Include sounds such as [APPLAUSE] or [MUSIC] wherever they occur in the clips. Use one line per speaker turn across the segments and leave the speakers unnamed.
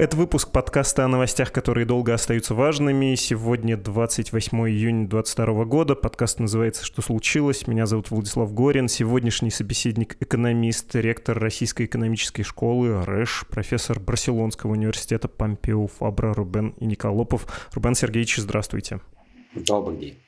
Это выпуск подкаста о новостях, которые долго остаются важными. Сегодня 28 июня 2022 года. Подкаст называется «Что случилось?». Меня зовут Владислав Горин. Сегодняшний собеседник – экономист, ректор Российской экономической школы РЭШ, профессор Барселонского университета Помпео Фабра Рубен Ениколопов. Рубен Сергеевич, здравствуйте.
Добрый день.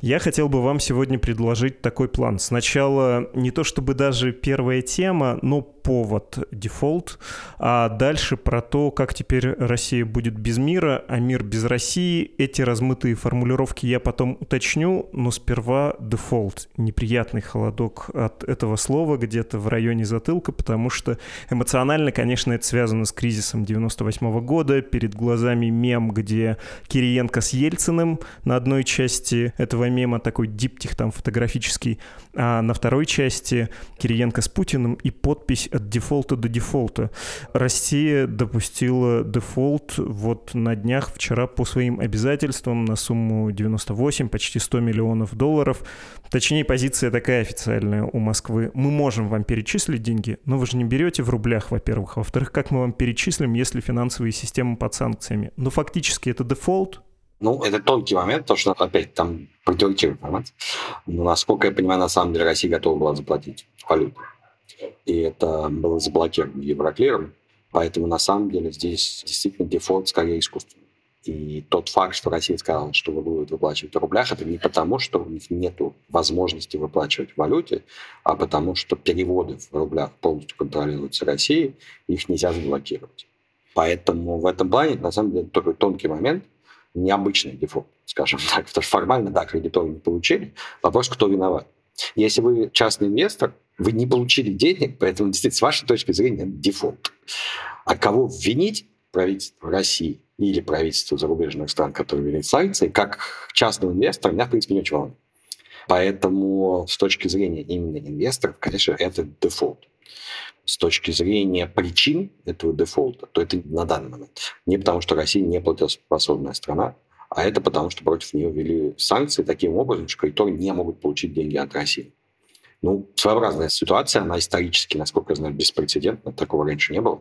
Я хотел бы вам сегодня предложить такой план. Сначала не то чтобы даже первая тема, но повод дефолт, а дальше про то, как теперь Россия будет без мира, а мир без России. Эти размытые формулировки я потом уточню, но сперва дефолт. Неприятный холодок от этого слова где-то в районе затылка, потому что эмоционально, конечно, это связано с кризисом 98 -го года. Перед глазами мем, где Кириенко с Ельциным на одной части этого мема, такой диптих там фотографический, а на второй части Кириенко с Путиным и подпись от дефолта до дефолта. Россия допустила дефолт вот на днях вчера по своим обязательствам на сумму 98, почти 100 миллионов долларов. Точнее, позиция такая официальная у Москвы. Мы можем вам перечислить деньги, но вы же не берете в рублях, во-первых. Во-вторых, как мы вам перечислим, если финансовые системы под санкциями? Но фактически это дефолт,
ну, это тонкий момент, потому что, опять, там противоречивый информация. Но, насколько я понимаю, на самом деле Россия готова была заплатить валюту. И это было заблокировано Евроклиром. Поэтому, на самом деле, здесь действительно дефолт скорее искусственный. И тот факт, что Россия сказала, что вы будете выплачивать в рублях, это не потому, что у них нет возможности выплачивать в валюте, а потому что переводы в рублях полностью контролируются Россией, их нельзя заблокировать. Поэтому в этом плане, на самом деле, такой тонкий момент – необычный дефолт, скажем [LAUGHS] так. Потому что формально, да, кредиторы не получили. Вопрос, кто виноват. Если вы частный инвестор, вы не получили денег, поэтому действительно с вашей точки зрения дефолт. А кого винить? Правительство России или правительство зарубежных стран, которые ввели санкции, как частного инвестора, меня, в принципе, не очень волнует. Поэтому с точки зрения именно инвесторов, конечно, это дефолт с точки зрения причин этого дефолта, то это на данный момент. Не потому, что Россия не платежеспособная страна, а это потому, что против нее ввели санкции таким образом, что кредиторы не могут получить деньги от России. Ну, своеобразная ситуация, она исторически, насколько я знаю, беспрецедентна, такого раньше не было.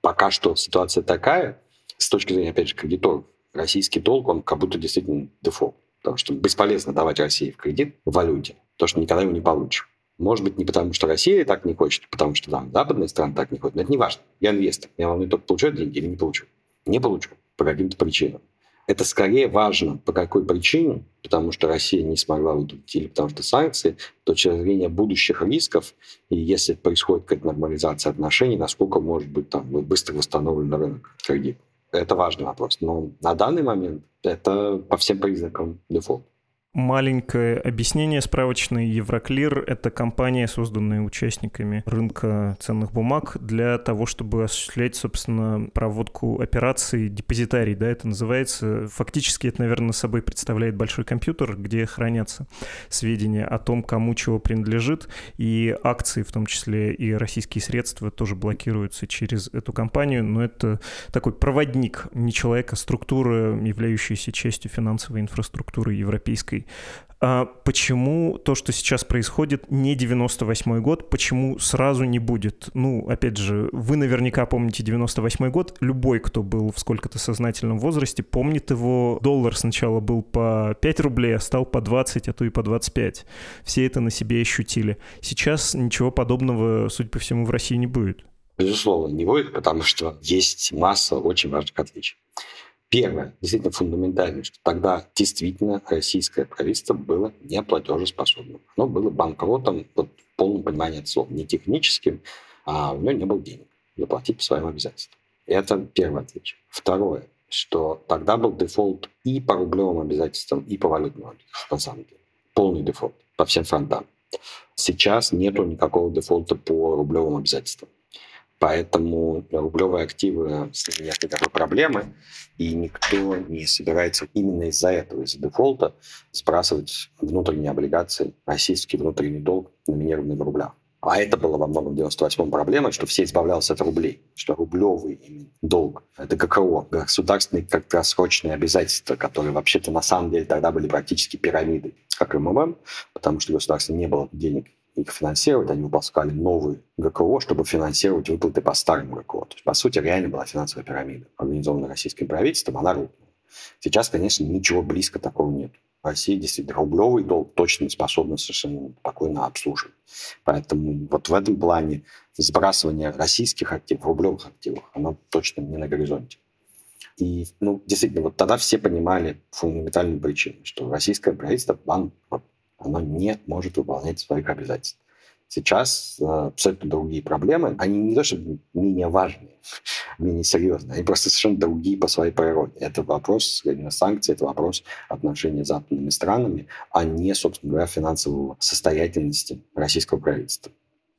Пока что ситуация такая, с точки зрения, опять же, кредиторов, российский долг, он как будто действительно дефолт. Потому что бесполезно давать России в кредит в валюте, потому что никогда его не получишь. Может быть, не потому, что Россия так не хочет, а потому что там западные страны так не хотят. Но это не важно. Я инвестор. Я вам не только получу деньги или не получу. Не получу. По каким-то причинам. Это скорее важно, по какой причине, потому что Россия не смогла выдать, или потому что санкции, то точки зрения будущих рисков, и если происходит какая-то нормализация отношений, насколько может быть там быстро восстановлен рынок кредитов. Это важный вопрос. Но на данный момент это по всем признакам дефолт.
Маленькое объяснение справочное. Евроклир — это компания, созданная участниками рынка ценных бумаг для того, чтобы осуществлять, собственно, проводку операций депозитарий, да, это называется. Фактически это, наверное, собой представляет большой компьютер, где хранятся сведения о том, кому чего принадлежит, и акции, в том числе и российские средства, тоже блокируются через эту компанию, но это такой проводник, не человека, структура, являющаяся частью финансовой инфраструктуры европейской. А почему то, что сейчас происходит, не 98 год, почему сразу не будет? Ну, опять же, вы наверняка помните 98 год, любой, кто был в сколько-то сознательном возрасте, помнит его. Доллар сначала был по 5 рублей, а стал по 20, а то и по 25. Все это на себе ощутили. Сейчас ничего подобного, судя по всему, в России не будет.
Безусловно, не будет, потому что есть масса очень важных отличий. Первое, действительно фундаментально, что тогда действительно российское правительство было не платежеспособным. Оно было банкротом вот, в полном понимании этого слова. Не техническим, а у него не было денег заплатить по своим обязательствам. Это первое отличие. Второе, что тогда был дефолт и по рублевым обязательствам, и по валютным обязательствам, на самом деле. Полный дефолт по всем фронтам. Сейчас нету никакого дефолта по рублевым обязательствам. Поэтому рублевые активы с ними нет никакой проблемы, и никто не собирается именно из-за этого, из-за дефолта, сбрасывать внутренние облигации, российский внутренний долг, номинированный в рублях. А это было во многом в 98-м проблемой, что все избавлялся от рублей, что рублевый долг – это ГКО, государственные краткосрочные обязательства, которые вообще-то на самом деле тогда были практически пирамидой, как МММ, потому что государство не было денег их финансировать, они выпускали новый ГКО, чтобы финансировать выплаты по старому ГКО. То есть, по сути, реально была финансовая пирамида, организованная российским правительством, она рухнула. Сейчас, конечно, ничего близко такого нет. В России действительно рублевый долг точно способен совершенно спокойно обслуживать. Поэтому вот в этом плане сбрасывание российских активов, рублевых активов, оно точно не на горизонте. И, ну, действительно, вот тогда все понимали фундаментальную причину, что российское правительство, банк, оно не может выполнять своих обязательств. Сейчас э, абсолютно другие проблемы. Они не то чтобы менее важные, [LAUGHS] менее серьезные, они просто совершенно другие по своей природе. Это вопрос санкций, это вопрос отношений с западными странами, а не, собственно говоря, финансовой состоятельности российского правительства.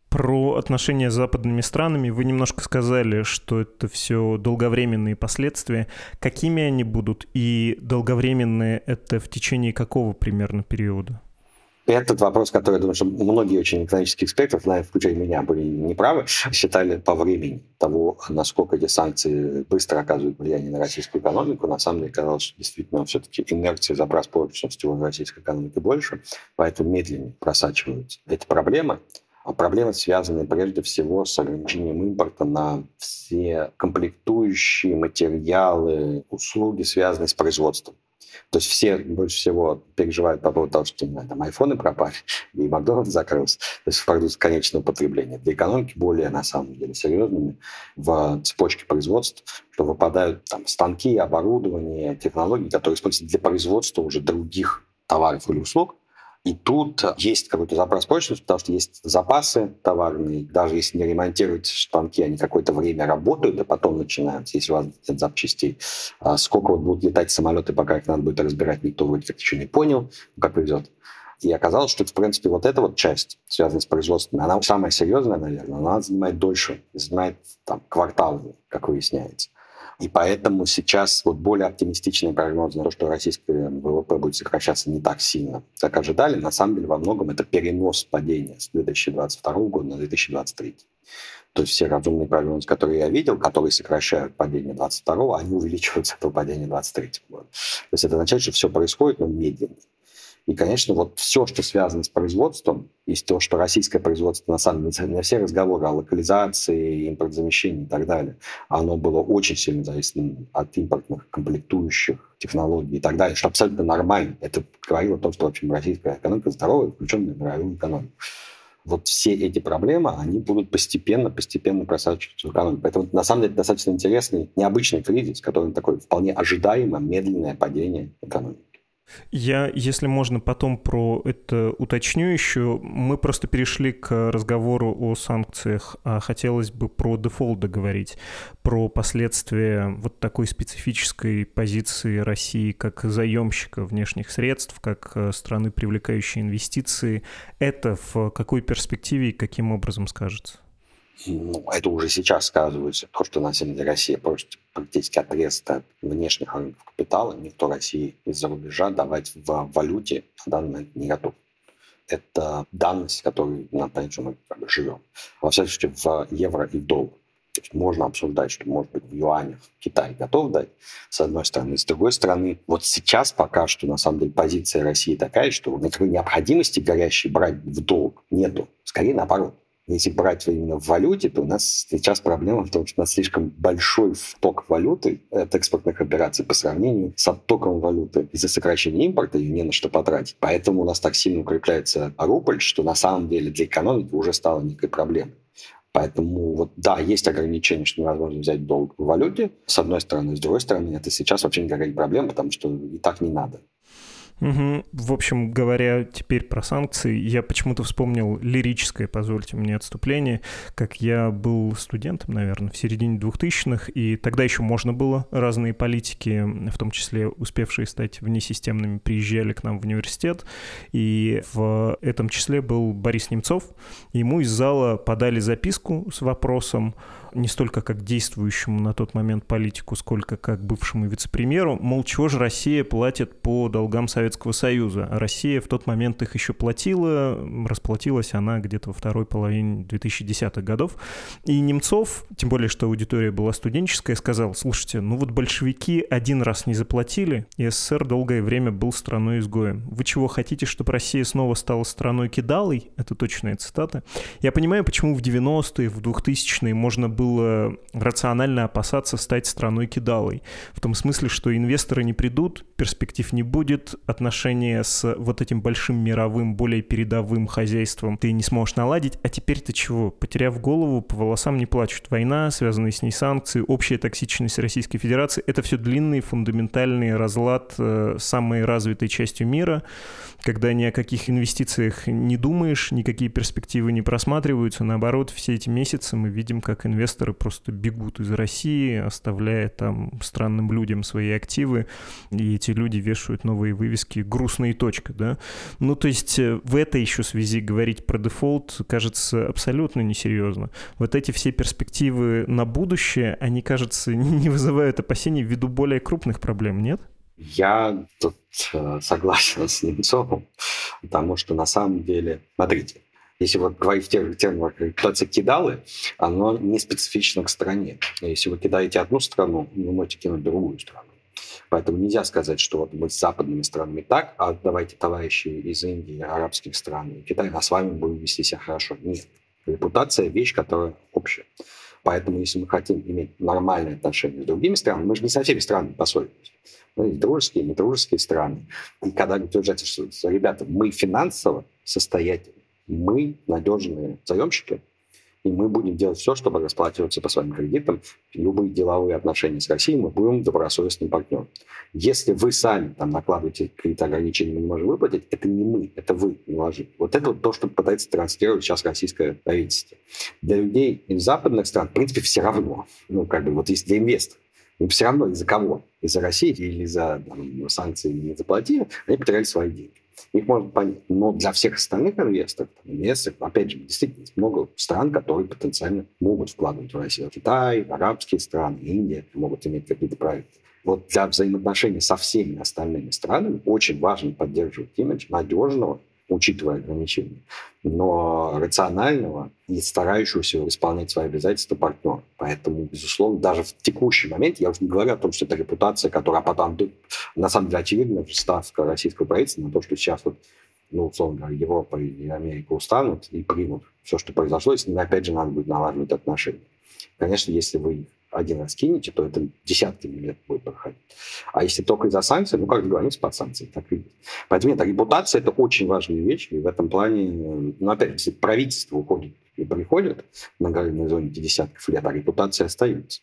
Про отношения с западными странами вы немножко сказали, что это все долговременные последствия. Какими они будут и долговременные это в течение какого примерно периода?
Этот вопрос, который, я думаю, что многие очень экономические эксперты, включая меня, были неправы, считали по времени того, насколько эти санкции быстро оказывают влияние на российскую экономику. На самом деле, казалось, что действительно все-таки инерция забрас прочности у российской экономики больше, поэтому медленнее просачиваются эти проблемы. А проблемы связаны прежде всего с ограничением импорта на все комплектующие материалы, услуги, связанные с производством. То есть все больше всего переживают по поводу того, что знаю, там айфоны пропали, [LAUGHS] и Макдональдс закрылся. То есть продукт конечного потребления. Для экономики более, на самом деле, серьезными в цепочке производства, что выпадают там станки, оборудование, технологии, которые используются для производства уже других товаров или услуг, и тут есть какой-то запрос прочности, потому что есть запасы товарные. Даже если не ремонтировать станки, они какое-то время работают, а потом начинаются, если у вас нет запчастей. А сколько вот будут летать самолеты, пока их надо будет разбирать, никто вроде как еще не понял, как повезет. И оказалось, что, в принципе, вот эта вот часть, связанная с производством, она самая серьезная, наверное, она занимает дольше, занимает там кварталы, как выясняется. И поэтому сейчас вот более оптимистичный прогноз на то, что российское ВВП будет сокращаться не так сильно, как ожидали, на самом деле во многом это перенос падения с 2022 года на 2023. То есть все разумные прогнозы, которые я видел, которые сокращают падение 22 они увеличиваются до падения 23 года. То есть это означает, что все происходит, но медленно. И, конечно, вот все, что связано с производством, и то, что российское производство, на самом деле, не все разговоры о локализации, импортозамещении и так далее, оно было очень сильно зависимо от импортных комплектующих, технологий и так далее, что абсолютно нормально. Это говорило о том, что, в общем, российская экономика здоровая, включенная в мировую экономику вот все эти проблемы, они будут постепенно, постепенно просачиваться в экономику. Поэтому на самом деле достаточно интересный, необычный кризис, который такой вполне ожидаемое медленное падение экономики.
Я, если можно, потом про это уточню еще. Мы просто перешли к разговору о санкциях, а хотелось бы про дефолт договорить, про последствия вот такой специфической позиции России как заемщика внешних средств, как э, страны, привлекающей инвестиции. Это в какой перспективе и каким образом скажется?
Ну, это уже сейчас сказывается. То, что на самом деле Россия просто практически отрезана от внешних рынков капитала. Никто России из-за рубежа давать в валюте на данный момент не готов. Это данность, надо понять, что мы живем. Во всяком случае, в евро и в доллар. То есть можно обсуждать, что, может быть, в юанях Китай готов дать, с одной стороны. С другой стороны, вот сейчас пока что, на самом деле, позиция России такая, что никакой необходимости горящей брать в долг нету. Скорее наоборот если брать именно в валюте, то у нас сейчас проблема в том, что у нас слишком большой вток валюты от экспортных операций по сравнению с оттоком валюты из-за сокращения импорта и не на что потратить. Поэтому у нас так сильно укрепляется рубль, что на самом деле для экономики уже стало некой проблемой. Поэтому вот да, есть ограничения, что невозможно взять долг в валюте, с одной стороны. С другой стороны, это сейчас вообще никакая проблема, потому что и так не надо.
Угу. В общем, говоря теперь про санкции, я почему-то вспомнил лирическое, позвольте мне отступление, как я был студентом, наверное, в середине 2000-х, и тогда еще можно было, разные политики, в том числе успевшие стать внесистемными, приезжали к нам в университет, и в этом числе был Борис Немцов, ему из зала подали записку с вопросом, не столько как действующему на тот момент политику, сколько как бывшему вице-премьеру, мол, чего же Россия платит по долгам Советского Союза. Россия в тот момент их еще платила, расплатилась она где-то во второй половине 2010-х годов. И Немцов, тем более, что аудитория была студенческая, сказал, слушайте, ну вот большевики один раз не заплатили, и СССР долгое время был страной-изгоем. Вы чего хотите, чтобы Россия снова стала страной кидалой? Это точная цитата. Я понимаю, почему в 90-е, в 2000-е можно было рационально опасаться стать страной кидалой. В том смысле, что инвесторы не придут, перспектив не будет, отношения с вот этим большим мировым, более передовым хозяйством ты не сможешь наладить. А теперь ты чего? Потеряв голову, по волосам не плачут. Война, связанные с ней санкции, общая токсичность Российской Федерации — это все длинный фундаментальный разлад э, самой развитой частью мира, когда ни о каких инвестициях не думаешь, никакие перспективы не просматриваются. Наоборот, все эти месяцы мы видим, как инвесторы просто бегут из России, оставляя там странным людям свои активы, и эти люди вешают новые вывески «грустная точка», да. Ну, то есть э, в этой еще связи говорить про дефолт кажется абсолютно несерьезно. Вот эти все перспективы на будущее, они, кажется, [LAUGHS] не вызывают опасений ввиду более крупных проблем, нет?
Я тут э, согласен с Немцовым, потому что на самом деле, смотрите, если вот говорить в тех терминах репутация кидалы, оно не специфично к стране. Если вы кидаете одну страну, вы можете кинуть другую страну. Поэтому нельзя сказать, что вот мы с западными странами так, а давайте товарищи из Индии, арабских стран и Китая, а с вами будем вести себя хорошо. Нет. Репутация – вещь, которая общая. Поэтому, если мы хотим иметь нормальные отношения с другими странами, мы же не со всеми странами поссорились. Ну, есть дружеские, недружеские страны. И когда утверждается, что, ребята, мы финансово состоятельны, мы надежные заемщики, и мы будем делать все, чтобы расплачиваться по своим кредитам. Любые деловые отношения с Россией мы будем добросовестным партнером. Если вы сами там накладываете какие-то ограничения, мы не можем выплатить, это не мы, это вы наложили. Вот это вот то, что пытается транслировать сейчас российское правительство. Для людей из западных стран, в принципе, все равно. Ну, как бы, вот если для инвесторов, им все равно из-за кого? Из-за России или из-за санкций не заплатили, они потеряли свои деньги их можно понять. Но для всех остальных инвесторов, инвесторов, опять же, действительно, есть много стран, которые потенциально могут вкладывать в Россию. Китай, арабские страны, Индия могут иметь какие-то проекты. Вот для взаимоотношений со всеми остальными странами очень важно поддерживать имидж надежного учитывая ограничения, но рационального и старающегося исполнять свои обязательства партнера. Поэтому, безусловно, даже в текущий момент, я уже не говорю о том, что это репутация, которая потом, на самом деле, очевидно, ставка российского правительства на то, что сейчас вот ну, условно говоря, Европа и Америка устанут и примут все, что произошло, и с ними, опять же, надо будет налаживать отношения. Конечно, если вы один раз кинете, то это десятками лет будет проходить. А если только из-за санкций, ну, как договориться под санкции, так и есть. Поэтому нет, репутация – это очень важная вещь, и в этом плане, ну, опять, если правительство уходит и приходит на зоне десятков лет, а репутация остается.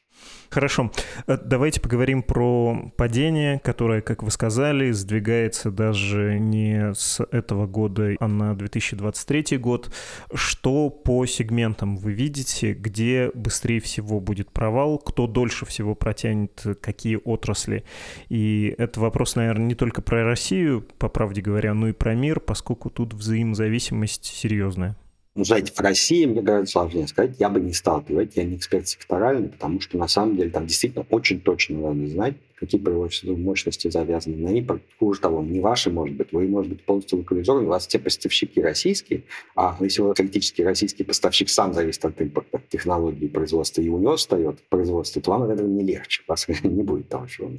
Хорошо. Э, давайте поговорим про падение, которое, как вы сказали, сдвигается даже не с этого года, а на 2023 год. Что по сегментам вы видите, где быстрее всего будет провал, кто дольше всего протянет какие отрасли? И это вопрос, наверное, не только про Россию, по правде говоря, но и про мир, поскольку тут взаимозависимость серьезная.
Ну, знаете, в России, мне гораздо сложнее сказать, я бы не стал говорить, я не эксперт секторальный, потому что на самом деле там действительно очень точно надо знать, какие производственные мощности завязаны на импорт. Хуже того, не ваши, может быть, вы, может быть, полностью локализованы, у вас те поставщики российские, а если вы критический российский поставщик сам зависит от импорта, технологии производства, и у него встает производство, то вам от этого не легче, у вас [LAUGHS] не будет того, чего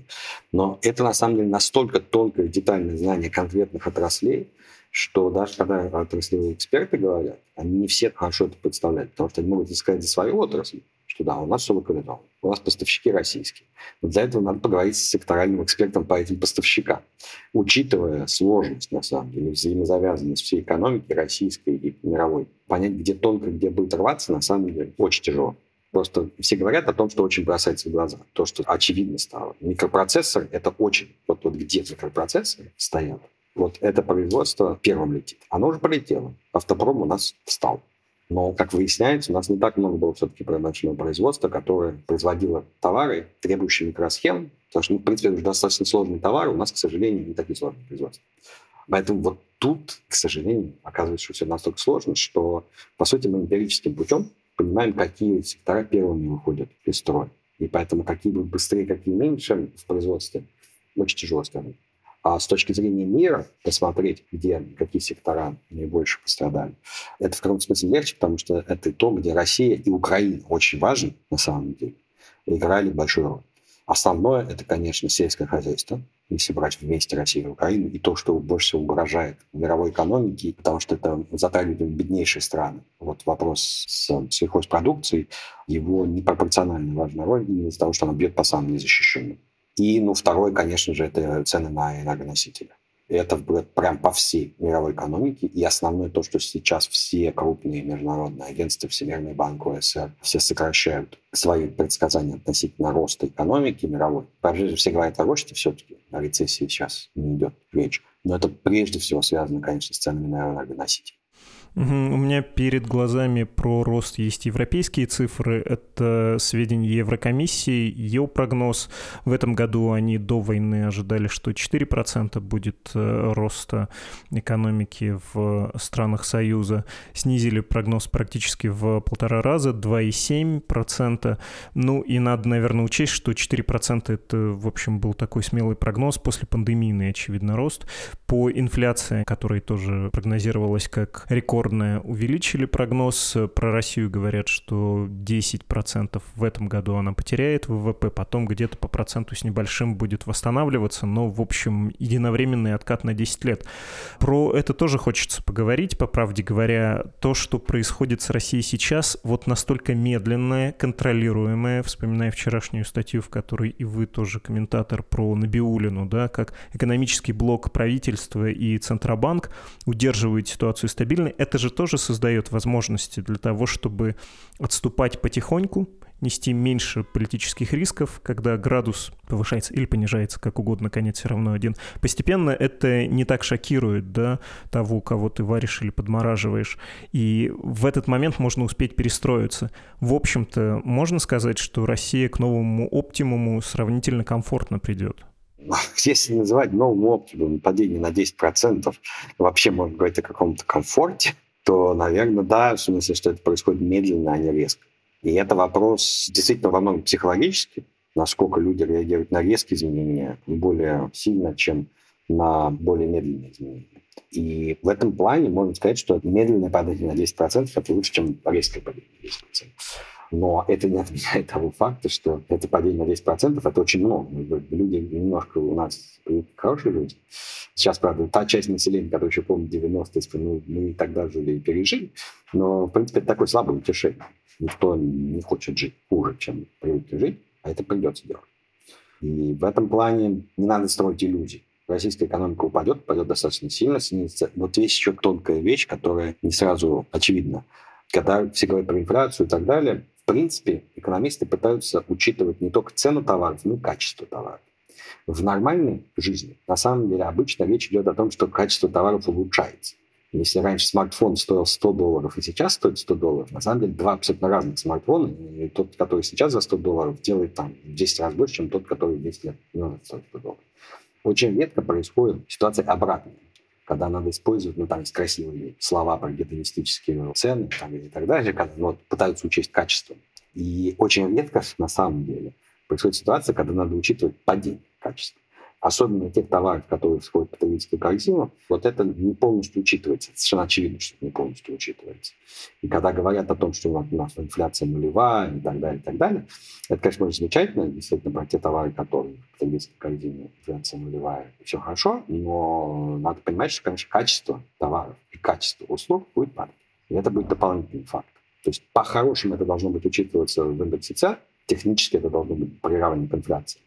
Но это, на самом деле, настолько тонкое, детальное знание конкретных отраслей, что даже когда отраслевые эксперты говорят, они не все хорошо это представляют, потому что они могут сказать за свою отрасль, что да, у нас все локализовано, у нас поставщики российские. Но для этого надо поговорить с секторальным экспертом по этим поставщикам, учитывая сложность, на самом деле, взаимозавязанность всей экономики российской и мировой. Понять, где тонко, где будет рваться, на самом деле, очень тяжело. Просто все говорят о том, что очень бросается в глаза. То, что очевидно стало. Микропроцессор — это очень... Вот, вот где микропроцессоры стоят, Вот это производство первым летит. Оно уже полетело. Автопром у нас встал. Но, как выясняется, у нас не так много было все-таки промышленного производства, которое производило товары, требующие микросхем, потому что, ну, в принципе, это достаточно сложные товары, у нас, к сожалению, не такие сложные производства. Поэтому вот тут, к сожалению, оказывается, что все настолько сложно, что, по сути, мы эмпирическим путем понимаем, какие сектора первыми выходят из строя. И поэтому какие будут быстрее, какие меньше в производстве, очень тяжело сказать. А с точки зрения мира посмотреть, где какие сектора наибольше пострадали, это в каком-то смысле легче, потому что это то, где Россия и Украина очень важны на самом деле, играли большую роль. Основное – это, конечно, сельское хозяйство, если брать вместе Россию и Украину, и то, что больше всего угрожает мировой экономике, потому что это затрагивает беднейшие страны. Вот вопрос с сельхозпродукцией, его непропорционально важная роль именно из-за того, что она бьет по самым незащищенным. И, ну, второе, конечно же, это цены на энергоносители. И это прям по всей мировой экономике. И основное то, что сейчас все крупные международные агентства, Всемирный банк, ОСР, все сокращают свои предсказания относительно роста экономики мировой. Прежде все говорят о росте все-таки, о рецессии сейчас не идет речь. Но это прежде всего связано, конечно, с ценами на энергоносители.
У меня перед глазами про рост есть европейские цифры. Это сведения Еврокомиссии, ее прогноз. В этом году они до войны ожидали, что 4% будет э, роста экономики в странах Союза. Снизили прогноз практически в полтора раза, 2,7%. Ну и надо, наверное, учесть, что 4% это, в общем, был такой смелый прогноз после пандемийный, очевидно, рост. По инфляции, которая тоже прогнозировалась как рекорд рекордное. Увеличили прогноз. Про Россию говорят, что 10% в этом году она потеряет ВВП, потом где-то по проценту с небольшим будет восстанавливаться, но, в общем, единовременный откат на 10 лет. Про это тоже хочется поговорить, по правде говоря. То, что происходит с Россией сейчас, вот настолько медленное, контролируемое, вспоминая вчерашнюю статью, в которой и вы тоже комментатор про Набиулину, да, как экономический блок правительства и Центробанк удерживают ситуацию стабильной, это же тоже создает возможности для того, чтобы отступать потихоньку, нести меньше политических рисков, когда градус повышается или понижается, как угодно, конец все равно один. Постепенно это не так шокирует, да, того, кого ты варишь или подмораживаешь. И в этот момент можно успеть перестроиться. В общем-то, можно сказать, что Россия к новому оптимуму сравнительно комфортно придет. [LAUGHS]
Если называть новым оптимумом падение на 10%, вообще можно говорить о каком-то комфорте, то, наверное, да, в смысле, что это происходит медленно, а не резко. И это вопрос действительно во многом психологический, насколько люди реагируют на резкие изменения более сильно, чем на более медленные изменения. И в этом плане можно сказать, что медленное падение на 10% это лучше, чем резкое падение на 10%. Но это не отменяет того факта, что это падение на 10% это очень много. Люди немножко у нас хорошие люди. Сейчас, правда, та часть населения, которая еще помнит 90-е, ну, мы тогда жили и пережили. Но, в принципе, это такое слабое утешение. Никто не хочет жить хуже, чем привыкли жить, а это придется делать. И в этом плане не надо строить иллюзий. Российская экономика упадет, упадет достаточно сильно, снизится. Вот есть еще тонкая вещь, которая не сразу очевидна. Когда все говорят про инфляцию и так далее, в принципе, экономисты пытаются учитывать не только цену товаров, но и качество товаров. В нормальной жизни, на самом деле, обычно речь идет о том, что качество товаров улучшается. Если раньше смартфон стоил 100 долларов и сейчас стоит 100 долларов, на самом деле два абсолютно разных смартфона. И тот, который сейчас за 100 долларов, делает там в 10 раз больше, чем тот, который 10 лет назад стоит 100 долларов. Очень редко происходит ситуация обратная когда надо использовать, ну, там есть красивые слова про гедонистические цены там, и так далее, когда ну, вот, пытаются учесть качество. И очень редко, на самом деле, происходит ситуация, когда надо учитывать падение качества особенно тех товаров, которые входят в потребительскую корзину, вот это не полностью учитывается. Совершенно очевидно, что это не полностью учитывается. И когда говорят о том, что у нас инфляция нулевая и так далее, и так далее, это, конечно, очень замечательно, действительно, про те товары, которые в потребительской корзине инфляция нулевая, все хорошо, но надо понимать, что, конечно, качество товаров и качество услуг будет падать. И это будет дополнительный факт. То есть по-хорошему это должно быть учитываться в индексе цен, технически это должно быть приравнено к инфляции.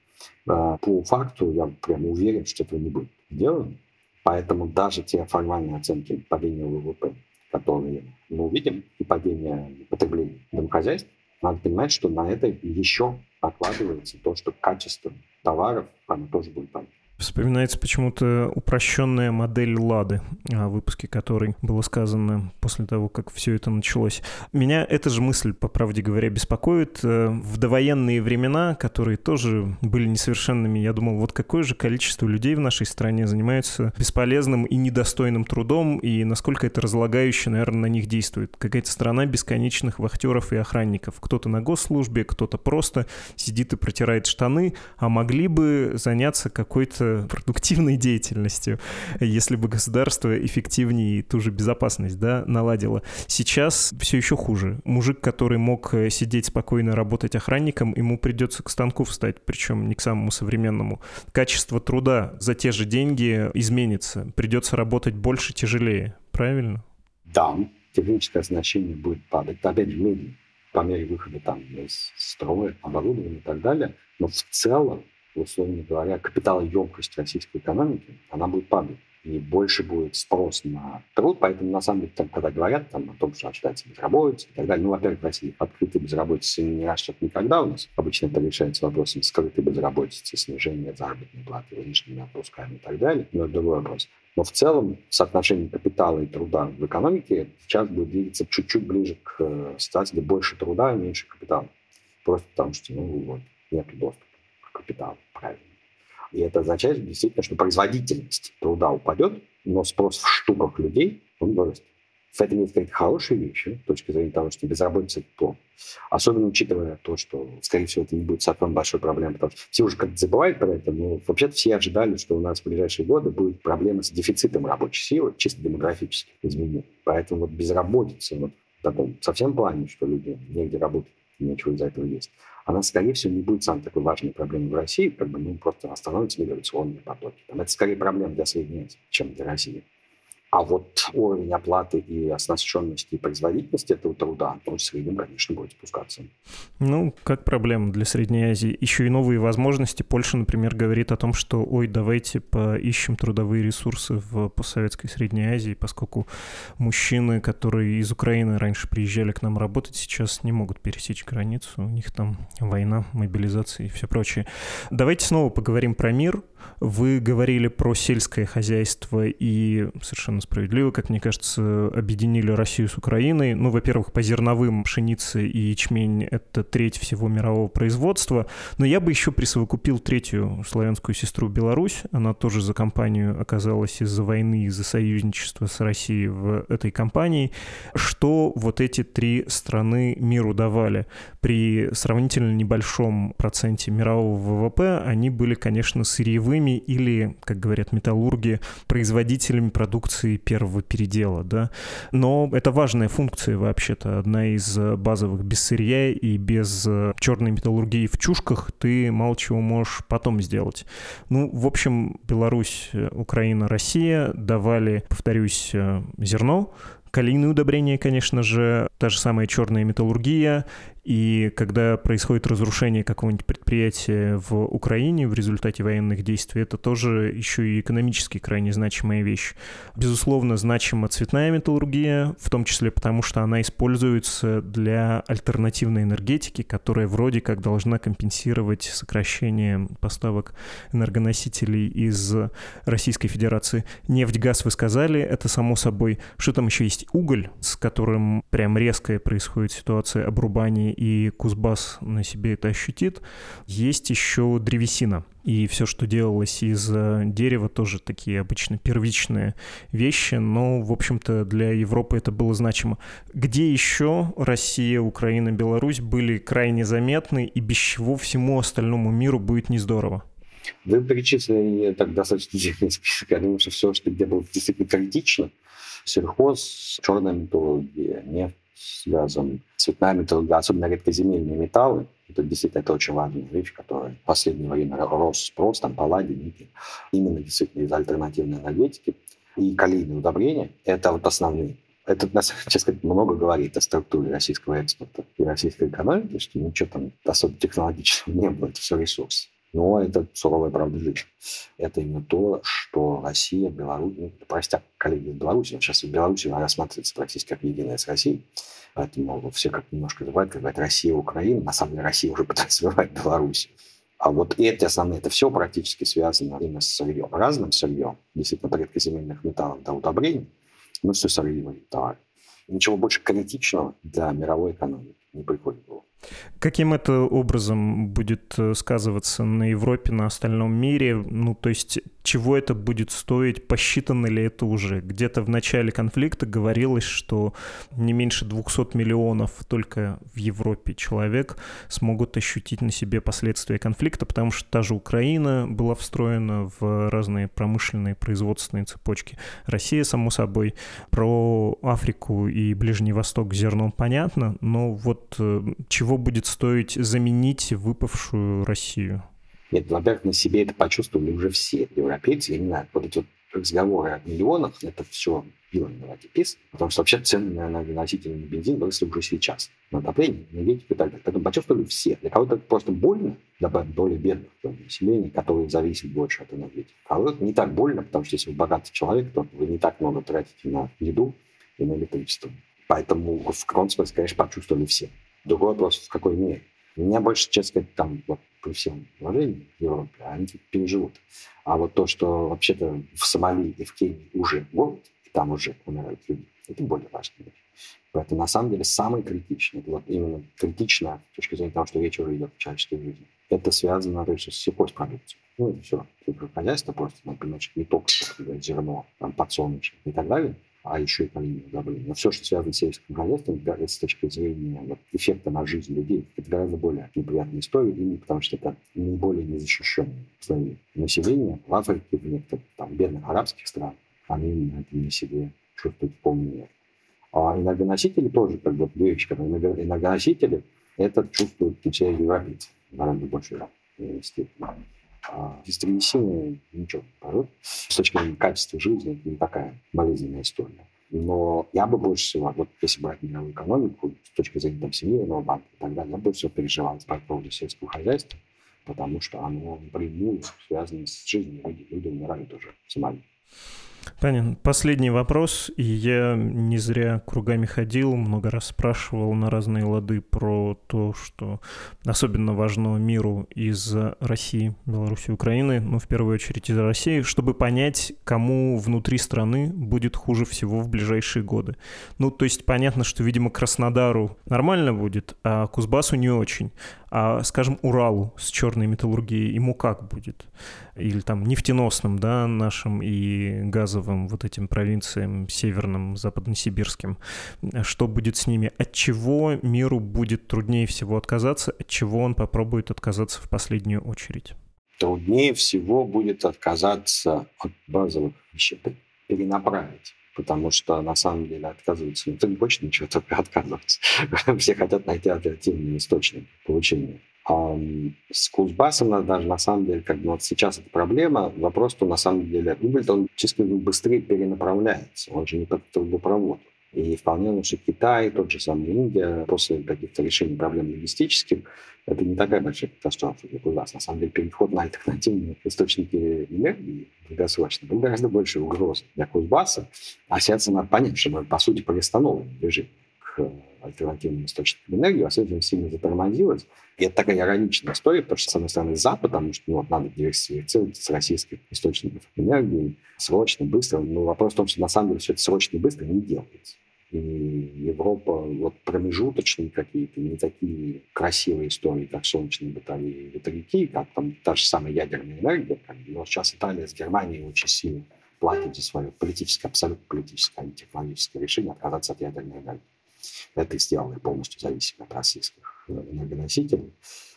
А, по факту я прямо уверен, что этого не будет сделано. Поэтому даже те формальные оценки падения ВВП, которые мы увидим, и падения потребления домохозяйств, надо понимать, что на это еще накладывается то, что качество товаров, оно тоже будет падать.
Вспоминается почему-то упрощенная модель Лады, о выпуске которой было сказано после того, как все это началось. Меня эта же мысль, по правде говоря, беспокоит. Э, в довоенные времена, которые тоже были несовершенными, я думал, вот какое же количество людей в нашей стране занимаются бесполезным и недостойным трудом, и насколько это разлагающе, наверное, на них действует. Какая-то страна бесконечных вахтеров и охранников. Кто-то на госслужбе, кто-то просто сидит и протирает штаны, а могли бы заняться какой-то продуктивной деятельностью, если бы государство эффективнее ту же безопасность да, наладило. Сейчас все еще хуже. Мужик, который мог э, сидеть спокойно, работать охранником, ему придется к станку встать, причем не к самому современному. Качество труда за те же деньги изменится. Придется работать больше, тяжелее. Правильно?
Да, техническое значение будет падать. Опять же, по мере выхода там из строя, оборудования и так далее. Но в целом условно говоря, капиталоемкость российской экономики, она будет падать. И больше будет спрос на труд, поэтому, на самом деле, там, когда говорят там, о том, что ожидается безработица и так далее, ну, во-первых, в России открытой безработицы не растет никогда у нас. Обычно это решается вопросом скрытой безработицы, снижения заработной платы, лишними отпусками и так далее. Но это другой вопрос. Но в целом соотношение капитала и труда в экономике сейчас будет двигаться чуть-чуть ближе к э, ситуации, где больше труда и меньше капитала. Просто потому что ну, вот, нет доступа капитал, правильно. И это означает действительно, что производительность труда упадет, но спрос в штуках людей, он вырастет. В этом есть какие-то хорошие вещи, с точки зрения того, что безработица – это плохо. Особенно учитывая то, что, скорее всего, это не будет совсем большой проблемой, потому что все уже как-то забывают про это, но вообще-то все ожидали, что у нас в ближайшие годы будет проблема с дефицитом рабочей силы, чисто демографических изменений. Поэтому вот безработица вот в таком совсем плане, что люди негде работать, нечего из-за этого есть, она, скорее всего, не будет самой такой важной проблемой в России, как бы, ну, просто остановятся миграционные потоки. Там, это скорее проблема для Азии, чем для России. А вот уровень оплаты и оснащенности и производительности этого труда, он в среднем, конечно, будет спускаться.
Ну, как проблема для Средней Азии. Еще и новые возможности. Польша, например, говорит о том, что, ой, давайте поищем трудовые ресурсы в постсоветской Средней Азии, поскольку мужчины, которые из Украины раньше приезжали к нам работать, сейчас не могут пересечь границу. У них там война, мобилизация и все прочее. Давайте снова поговорим про мир. Вы говорили про сельское хозяйство и совершенно справедливо, как мне кажется, объединили Россию с Украиной. Ну, во-первых, по зерновым пшеница и ячмень — это треть всего мирового производства. Но я бы еще присовокупил третью славянскую сестру Беларусь. Она тоже за компанию оказалась из-за войны, из-за союзничества с Россией в этой компании. Что вот эти три страны миру давали? При сравнительно небольшом проценте мирового ВВП они были, конечно, сырьевыми или, как говорят металлурги, производителями продукции первого передела, да. Но это важная функция вообще-то, одна из базовых. Без сырья и без э, черной металлургии в чушках ты мало чего можешь потом сделать. Ну, в общем, Беларусь, Украина, Россия давали, повторюсь, э, зерно, Калийные удобрения, конечно же, та же самая черная металлургия, и когда происходит разрушение какого-нибудь предприятия в Украине в результате военных действий, это тоже еще и экономически крайне значимая вещь. Безусловно, значима цветная металлургия, в том числе потому, что она используется для альтернативной энергетики, которая вроде как должна компенсировать сокращение поставок энергоносителей из Российской Федерации. Нефть, газ вы сказали, это само собой. Что там еще есть? Уголь, с которым прям резкая происходит ситуация обрубания и Кузбасс на себе это ощутит. Есть еще древесина. И все, что делалось из э, дерева, тоже такие обычно первичные вещи, но, в общем-то, для Европы это было значимо. Где еще Россия, Украина, Беларусь были крайне заметны, и без чего всему остальному миру будет не здорово?
Вы перечислили так достаточно длинный список. Я думаю, что все, что где было действительно критично, сельхоз, черная металлургия, нефть, связан цветная металлургия, особенно редкоземельные металлы. Это действительно это очень важная вещь, которая в последнее время рос спрос, там палладий, никель. Именно действительно из альтернативной энергетики. И калийные удобрения – это вот основные. Это, деле, сказать, много говорит о структуре российского экспорта и российской экономики, что ничего там особо технологичного [LAUGHS] не было, это все ресурсы. Но это суровая правда жизни. Это именно то, что Россия, Беларусь, ну, простя коллеги из Беларуси, сейчас в Беларуси рассматривается практически как единая с Россией, поэтому все как немножко забывают, как говорят Россия, Украина, на самом деле Россия уже [LAUGHS] пытается развивать Беларусь. А вот эти основные, это все практически связано именно с сырьем. Разным сырьем, действительно, редкоземельных металлов до удобрений, но все сырьевые товары. Ничего больше критичного для мировой экономики не в голову.
Каким это образом будет э, сказываться на Европе, на остальном мире? Ну, то есть, чего это будет стоить? Посчитано ли это уже? Где-то в начале конфликта говорилось, что не меньше 200 миллионов только в Европе человек смогут ощутить на себе последствия конфликта, потому что та же Украина была встроена в разные промышленные производственные цепочки. Россия, само собой. Про Африку и Ближний Восток зерном понятно, но вот э, чего будет стоить заменить выпавшую Россию?
Нет, во-первых, на себе это почувствовали уже все европейцы. Я не знаю, вот эти вот разговоры о миллионах, это все белый давайте пис, потому что вообще цены на на бензин выросли уже сейчас. На отопление, энергетику и так далее. Поэтому почувствовали все. Для кого-то просто больно, добавить более бедных населения, которые зависят больше от энергетики. А вот не так больно, потому что если вы богатый человек, то вы не так много тратите на еду и на электричество. Поэтому в каком смысле, конечно, почувствовали все. Другой вопрос, в какой мере. Меня больше, честно сказать, там, вот, при всем уважении в Европе, они переживут. А вот то, что вообще-то в Сомали и в Кении уже голод, и там уже умирают люди, это более важная вещь. Поэтому, на самом деле, самое критичное, вот именно критично с точки зрения того, что речь уже идет в человеческой жизни, это связано то есть, с сельхозпродукцией. Ну, и все. Хозяйство просто, например, не только зерно, там, подсолнечник и так далее, а еще полимерные удобрения. Но все, что связано с сельским хозяйством, с точки зрения вот, эффекта на жизнь людей, это гораздо более неприятная история, именно потому что это наиболее незащищенное слои населения в Африке, в некоторых там, бедных арабских странах, они на себе чувствуют в полной мере. А энергоносители тоже, как бы, вещи, энергоносители, это чувствуют все европейцы гораздо больше степени. А дистрибьюсивные ничего, С точки зрения качества жизни это не такая болезненная история. Но я бы больше всего, вот если брать мировую экономику, с точки зрения там, Всемирного банка и так далее, я бы всего переживал по поводу сельского хозяйства, потому что оно напрямую связано с жизнью. Люди, люди умирают уже в Сомали.
Понятно. Последний вопрос. И я не зря кругами ходил, много раз спрашивал на разные лады про то, что особенно важно миру из России, Беларуси, Украины, ну, в первую очередь из России, чтобы понять, кому внутри страны будет хуже всего в ближайшие годы. Ну, то есть понятно, что, видимо, Краснодару нормально будет, а Кузбассу не очень. А, скажем, Уралу с черной металлургией ему как будет? Или там нефтеносным, да, нашим и газовым вот этим провинциям северным, западносибирским. Что будет с ними? От чего миру будет труднее всего отказаться? От чего он попробует отказаться в последнюю очередь?
Труднее всего будет отказаться от базовых вещей, перенаправить потому что на самом деле отказываться никто не хочет ничего, [LAUGHS] только отказываться. [LAUGHS] Все хотят найти альтернативный источник получения. А с Кузбассом даже на самом деле, как бы вот сейчас это проблема, вопрос, что на самом деле рубль, он чисто быстрее перенаправляется, он же не как трубопровод. И вполне лучше Китай, тот же самый Индия, после каких-то решений проблем логистических, это не такая большая катастрофа для нас. На самом деле переход на альтернативные источники энергии долгосрочно был гораздо больше угроз для Кузбасса. А сейчас надо понять, что мы, по сути, приостановлен режим к альтернативным источникам энергии, а с этим сильно затормозилось. И это такая ироничная история, потому что, с одной стороны, Запад, потому что ну, вот, надо диверсифицировать с российских источников энергии срочно, быстро. Но вопрос в том, что на самом деле все это срочно и быстро не делается. И Европа, вот промежуточные какие-то, не такие красивые истории, как солнечные батареи, ветряки, как там та же самая ядерная энергия. Но сейчас Италия с Германией очень сильно платят за свое политическое, абсолютно политическое, а не технологическое решение отказаться от ядерной энергии. Это сделало полностью зависимым от российских э, энергоносителей.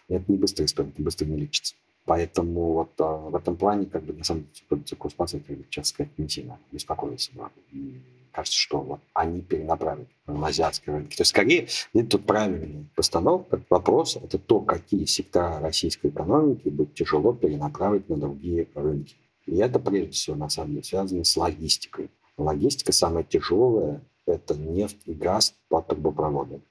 Это не быстро история, это быстро не лечится. Поэтому вот а, в этом плане, как бы, на самом деле, оккупация, как бы, честно сказать, не сильно беспокоится. И кажется, что вот они перенаправят на азиатские рынки. То есть, скорее, это тут правильная постановка вопроса, это то, какие сектора российской экономики будет тяжело перенаправить на другие рынки. И это, прежде всего, на самом деле, связано с логистикой. Логистика самая тяжелая – это нефть и газ по трубопроводам.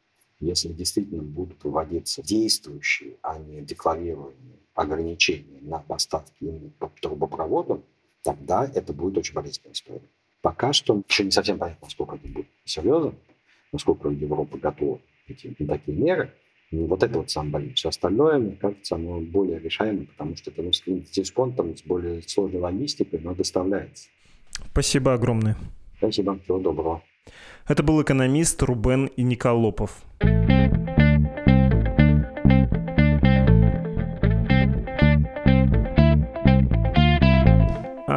Если действительно будут вводиться действующие, а не декларируемые ограничения на поставки именно по трубопроводам, тогда это будет очень болезненная история. Пока что еще не совсем понятно, насколько это будет серьезно, насколько Европа готова идти на такие меры. И вот это вот самое больное. Все остальное, мне кажется, оно более решаемо, потому что это ну, с дисконтом, с более сложной логистикой, но доставляется.
Спасибо огромное.
Спасибо. Всего доброго.
Это был экономист Рубен и Николопов.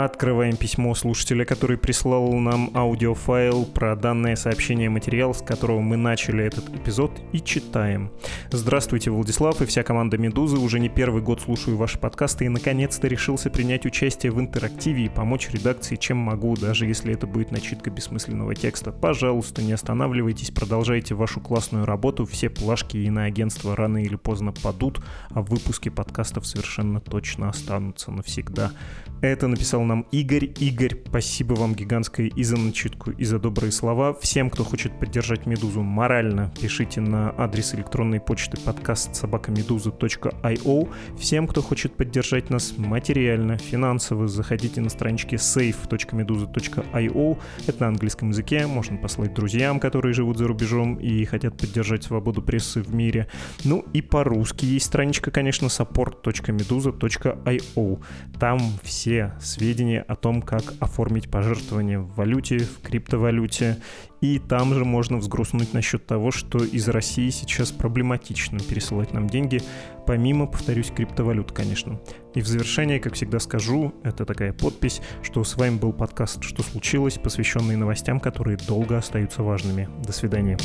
Открываем письмо слушателя, который прислал нам аудиофайл про данное сообщение материал, с которого мы начали этот эпизод, и читаем. Здравствуйте, Владислав и вся команда «Медузы». Уже не первый год слушаю ваши подкасты и наконец-то решился принять участие в интерактиве и помочь редакции, чем могу, даже если это будет начитка бессмысленного текста. Пожалуйста, не останавливайтесь, продолжайте вашу классную работу. Все плашки и на агентство рано или поздно падут, а выпуски подкастов совершенно точно останутся навсегда. Это написал нам нам Игорь. Игорь, спасибо вам гигантское и за начитку, и за добрые слова. Всем, кто хочет поддержать «Медузу» морально, пишите на адрес электронной почты подкаст собакамедуза.io. Всем, кто хочет поддержать нас материально, финансово, заходите на странички safe.meduza.io. Это на английском языке, можно послать друзьям, которые живут за рубежом и хотят поддержать свободу прессы в мире. Ну и по-русски есть страничка, конечно, support.meduza.io. Там все сведения сведения о том, как оформить пожертвование в валюте, в криптовалюте. И там же можно взгрустнуть насчет того, что из России сейчас проблематично пересылать нам деньги, помимо, повторюсь, криптовалют, конечно. И в завершение, как всегда скажу, это такая подпись, что с вами был подкаст «Что случилось?», посвященный новостям, которые долго остаются важными. До свидания.